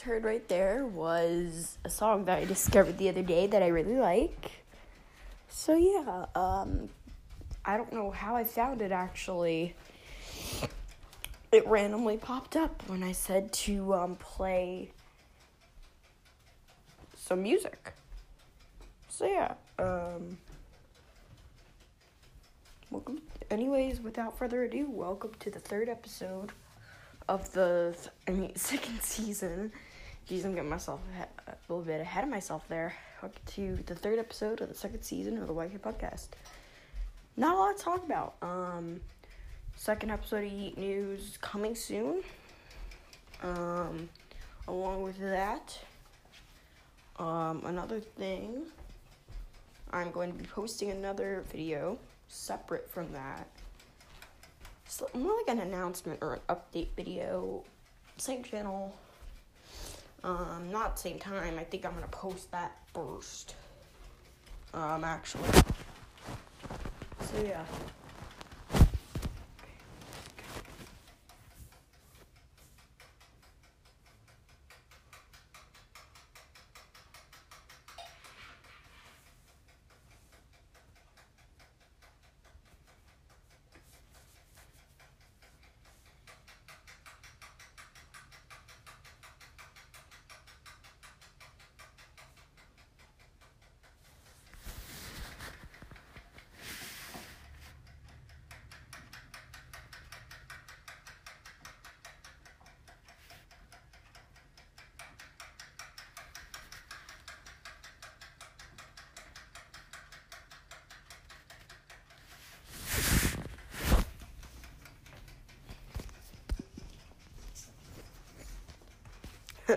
just heard right there was a song that I discovered the other day that I really like. So yeah, um, I don't know how I found it actually. It randomly popped up when I said to um, play some music. So yeah, um, welcome. Anyways, without further ado, welcome to the third episode of the, I mean, second season. Jeez, I'm getting myself a little bit ahead of myself there. Welcome to the third episode of the second season of the White Kid Podcast. Not a lot to talk about. Um, second episode of Yeet News coming soon. Um, along with that, um, another thing, I'm going to be posting another video separate from that. So more like an announcement or an update video. Same channel. Um, not same time. I think I'm gonna post that first. Um, actually. So yeah.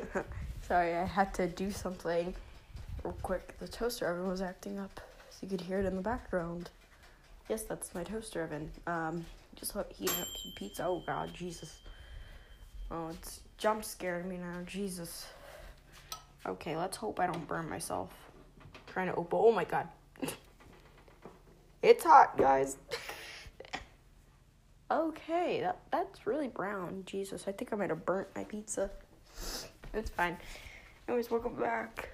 Sorry, I had to do something real quick. The toaster oven was acting up, so you could hear it in the background. Yes, that's my toaster oven. Um, just heating up some pizza. Oh God, Jesus. Oh, it's jump scaring me now. Jesus. Okay, let's hope I don't burn myself. trying to open. Oh my God. it's hot, guys. okay, that that's really brown. Jesus, I think I might have burnt my pizza. It's fine. Anyways, welcome back.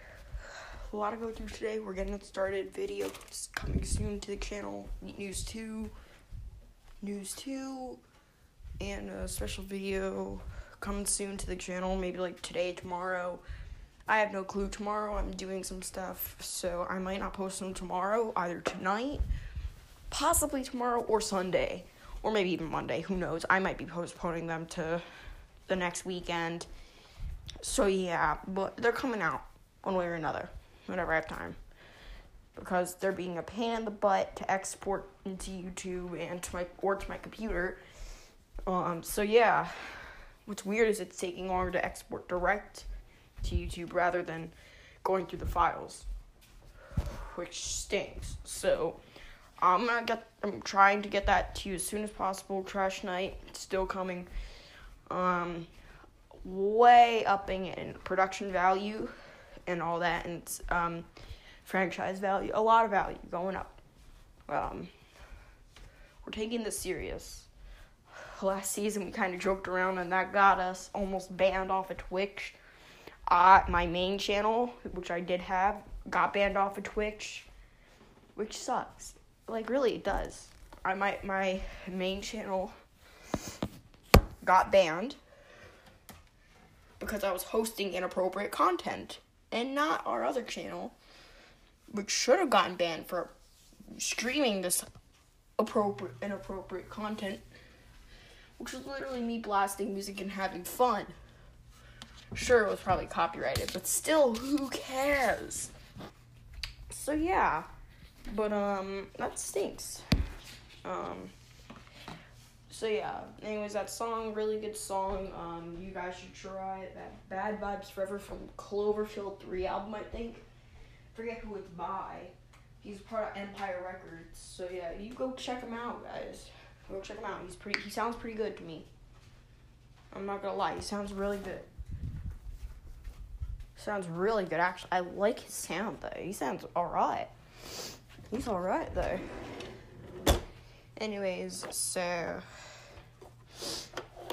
A lot to go through today. We're getting it started. Video coming soon to the channel. News 2. News 2. And a special video coming soon to the channel. Maybe like today, tomorrow. I have no clue. Tomorrow I'm doing some stuff. So I might not post them tomorrow. Either tonight, possibly tomorrow, or Sunday. Or maybe even Monday. Who knows? I might be postponing them to the next weekend so yeah, but they're coming out one way or another whenever I have time. Because they're being a pain in the butt to export into YouTube and to my or to my computer. Um, so yeah. What's weird is it's taking longer to export direct to YouTube rather than going through the files. Which stinks. So I'm gonna get I'm trying to get that to you as soon as possible. Trash night still coming. Um way upping in production value and all that, and um, franchise value. A lot of value going up. Um, we're taking this serious. Last season, we kind of joked around, and that got us almost banned off of Twitch. Uh, my main channel, which I did have, got banned off of Twitch, which sucks. Like, really, it does. I my my main channel got banned because I was hosting inappropriate content and not our other channel, which should have gotten banned for streaming this appropriate inappropriate content, which was literally me blasting music and having fun. Sure, it was probably copyrighted, but still, who cares? So yeah, but um, that stinks. Um, so yeah, anyways, that song, really good song. Um, you guys should try it. That Bad Vibes Forever from Cloverfield 3 album, I think. Forget who it's by. He's part of Empire Records. So yeah, you go check him out, guys. Go check him out. He's pretty. He sounds pretty good to me. I'm not gonna lie. He sounds really good. Sounds really good, actually. I like his sound though. He sounds alright. He's alright though. Anyways, so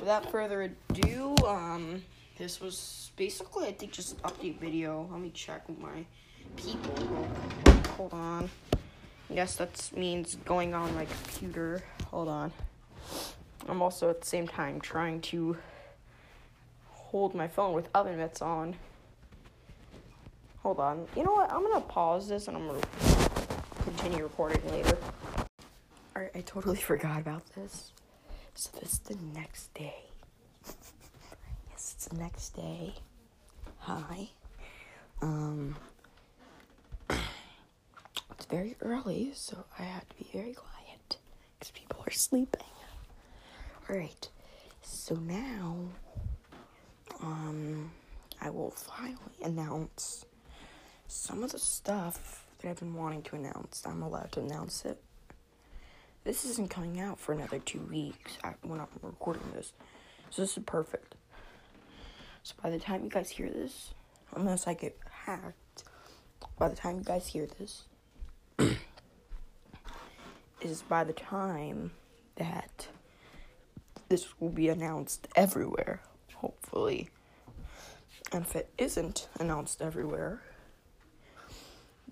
without further ado, um, this was basically, I think, just an update video. Let me check with my people. Hold on. Yes, that means going on my computer. Hold on. I'm also at the same time trying to hold my phone with oven mitts on. Hold on. You know what? I'm gonna pause this and I'm gonna continue recording later. Alright, I totally forgot about this. So this is the next day. yes, it's the next day. Hi. Um it's very early, so I had to be very quiet because people are sleeping. Alright. So now um I will finally announce some of the stuff that I've been wanting to announce. I'm allowed to announce it. This isn't coming out for another two weeks when I'm recording this. So this is perfect. So by the time you guys hear this, unless I get hacked, by the time you guys hear this, is by the time that this will be announced everywhere, hopefully. And if it isn't announced everywhere,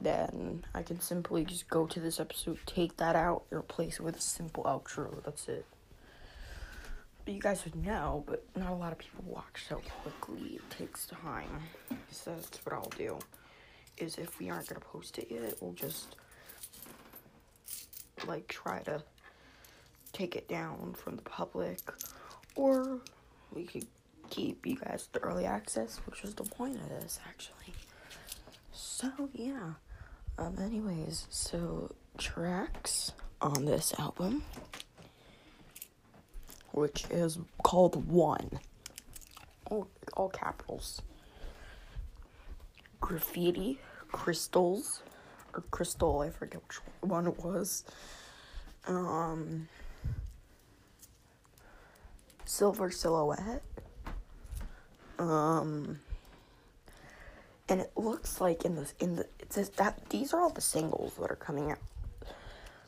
then I can simply just go to this episode, take that out, replace it with a simple outro. That's it. But you guys would know, but not a lot of people watch so quickly. It takes time. So that's what I'll do. Is if we aren't gonna post it yet, we'll just like try to take it down from the public, or we could keep you guys the early access, which was the point of this actually. So yeah. Um anyways, so tracks on this album which is called One. All, all capitals. Graffiti, crystals, or crystal, I forget which one it was. Um, silver silhouette. Um, and it looks like in the in the it says that these are all the singles that are coming out.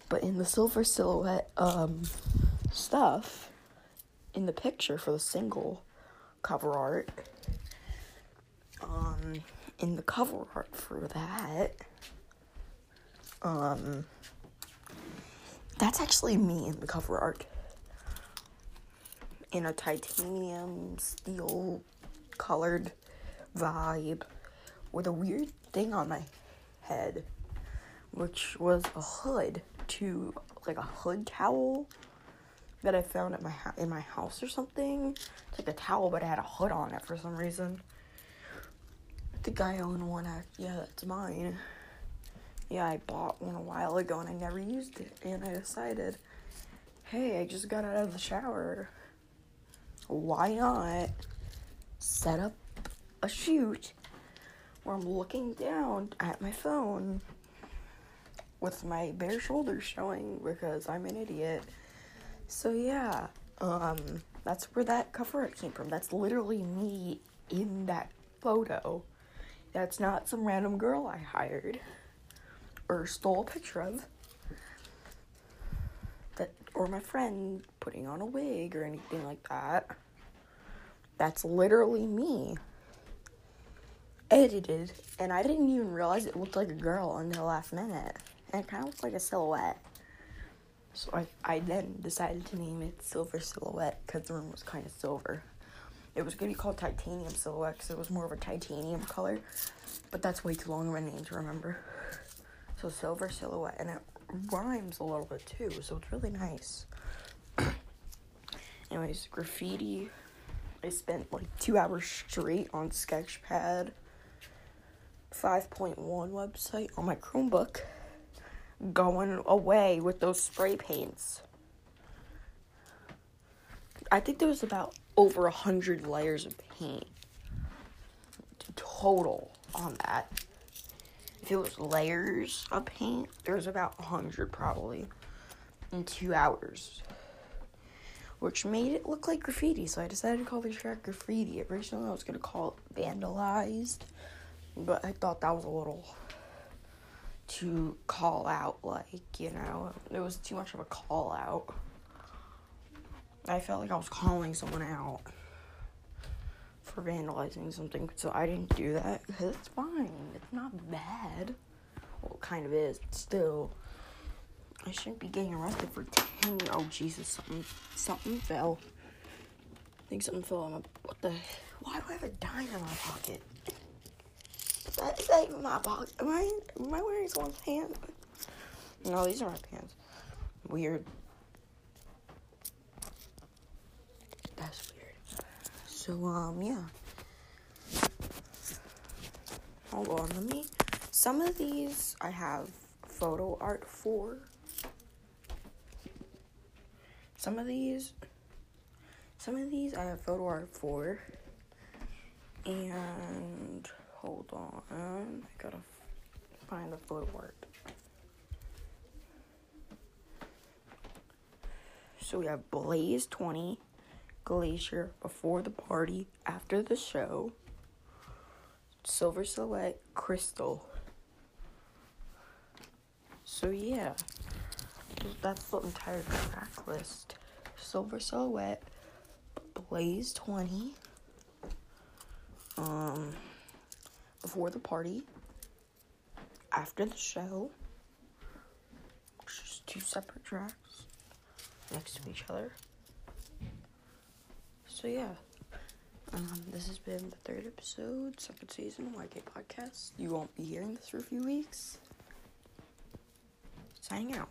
But in the silver silhouette um stuff in the picture for the single cover art um in the cover art for that um that's actually me in the cover art in a titanium steel colored vibe with a weird thing on my head, which was a hood to like a hood towel that I found at my ha- in my house or something. It's like a towel, but it had a hood on it for some reason. The guy owned one. Act, yeah, that's mine. Yeah, I bought one a while ago and I never used it, and I decided, hey, I just got out of the shower. Why not set up a shoot where I'm looking down at my phone with my bare shoulders showing because I'm an idiot. So yeah, um, that's where that cover art came from. That's literally me in that photo. That's not some random girl I hired or stole a picture of. That or my friend putting on a wig or anything like that. That's literally me edited, and I didn't even realize it looked like a girl until the last minute. And it kind of looked like a silhouette. So I, I then decided to name it Silver Silhouette because the room was kind of silver. It was going to be called Titanium Silhouette because it was more of a titanium color. But that's way too long of a name to remember. So Silver Silhouette. And it rhymes a little bit too, so it's really nice. Anyways, graffiti. I spent like two hours straight on Sketchpad 5.1 website on my Chromebook going away with those spray paints. I think there was about over a hundred layers of paint total on that. If it was layers of paint, there was about a hundred probably in two hours, which made it look like graffiti. So I decided to call the track graffiti. Originally, I was gonna call it vandalized, but I thought that was a little to call out, like, you know, it was too much of a call out. I felt like I was calling someone out for vandalizing something, so I didn't do that because it's fine. It's not bad. Well, it kind of is. But still, I shouldn't be getting arrested for ten. Oh Jesus! Something, something fell. I think something fell on my. What the? Why do I have a dime in my pocket? That, is even my pocket? Am I? Am I wearing someone's pants? No, these are my pants. Weird. That's weird. So um yeah. Hold on, let me. Some of these I have photo art for. Some of these. Some of these I have photo art for. And hold on, I gotta find the footwork. So we have Blaze 20, Glacier, Before the Party, After the Show, Silver Silhouette, Crystal. So yeah, that's the entire track list. Silver Silhouette, Blaze 20, um, Before the Party, After the Show, just two separate tracks next to each other. So yeah, um, this has been the third episode, second season of YK Podcast. You won't be hearing this for a few weeks. Signing out.